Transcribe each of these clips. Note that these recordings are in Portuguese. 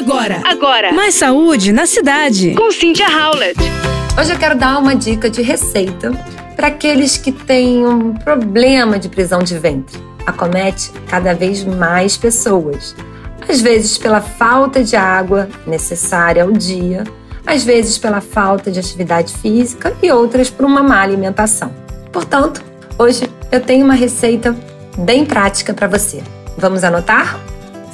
Agora, agora, mais saúde na cidade. Com Cynthia Howlett. Hoje eu quero dar uma dica de receita para aqueles que têm um problema de prisão de ventre. Acomete cada vez mais pessoas. Às vezes pela falta de água necessária ao dia, às vezes pela falta de atividade física e outras por uma má alimentação. Portanto, hoje eu tenho uma receita bem prática para você. Vamos anotar?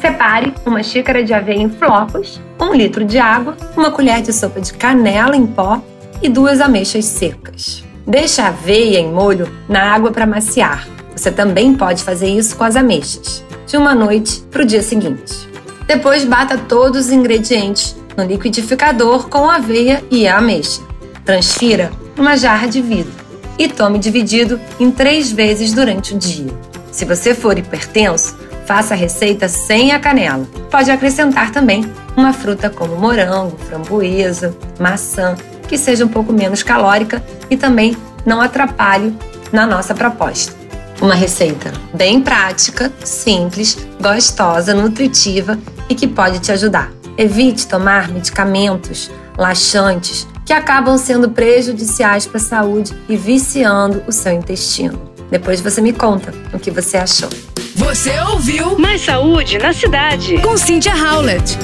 Separe uma xícara de aveia em flocos, um litro de água, uma colher de sopa de canela em pó e duas ameixas secas. Deixe a aveia em molho na água para maciar. Você também pode fazer isso com as ameixas, de uma noite para o dia seguinte. Depois bata todos os ingredientes no liquidificador com a aveia e a ameixa. Transfira uma jarra de vidro e tome dividido em três vezes durante o dia. Se você for hipertenso, faça a receita sem a canela. Pode acrescentar também uma fruta como morango, framboesa, maçã, que seja um pouco menos calórica e também não atrapalhe na nossa proposta. Uma receita bem prática, simples, gostosa, nutritiva e que pode te ajudar. Evite tomar medicamentos laxantes que acabam sendo prejudiciais para a saúde e viciando o seu intestino. Depois você me conta o que você achou. Você ouviu Mais Saúde na Cidade com Cynthia Howlett.